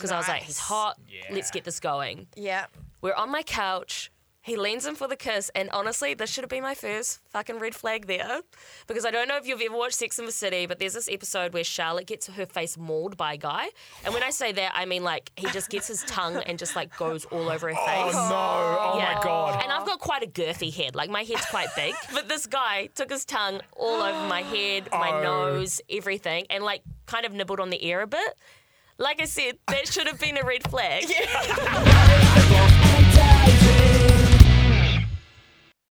because I was like, he's hot. Yeah. Let's get this going. Yeah. We're on my couch. He leans in for the kiss, and honestly, this should have been my first fucking red flag there. Because I don't know if you've ever watched Sex and the City, but there's this episode where Charlotte gets her face mauled by a guy. And when I say that, I mean like he just gets his tongue and just like goes all over her oh, face. Oh no! Oh Yeah. my god! And I've got quite a girthy head. Like my head's quite big. But this guy took his tongue all over my head, my Oh. nose, everything, and like kind of nibbled on the air a bit. Like I said, that should have been a red flag.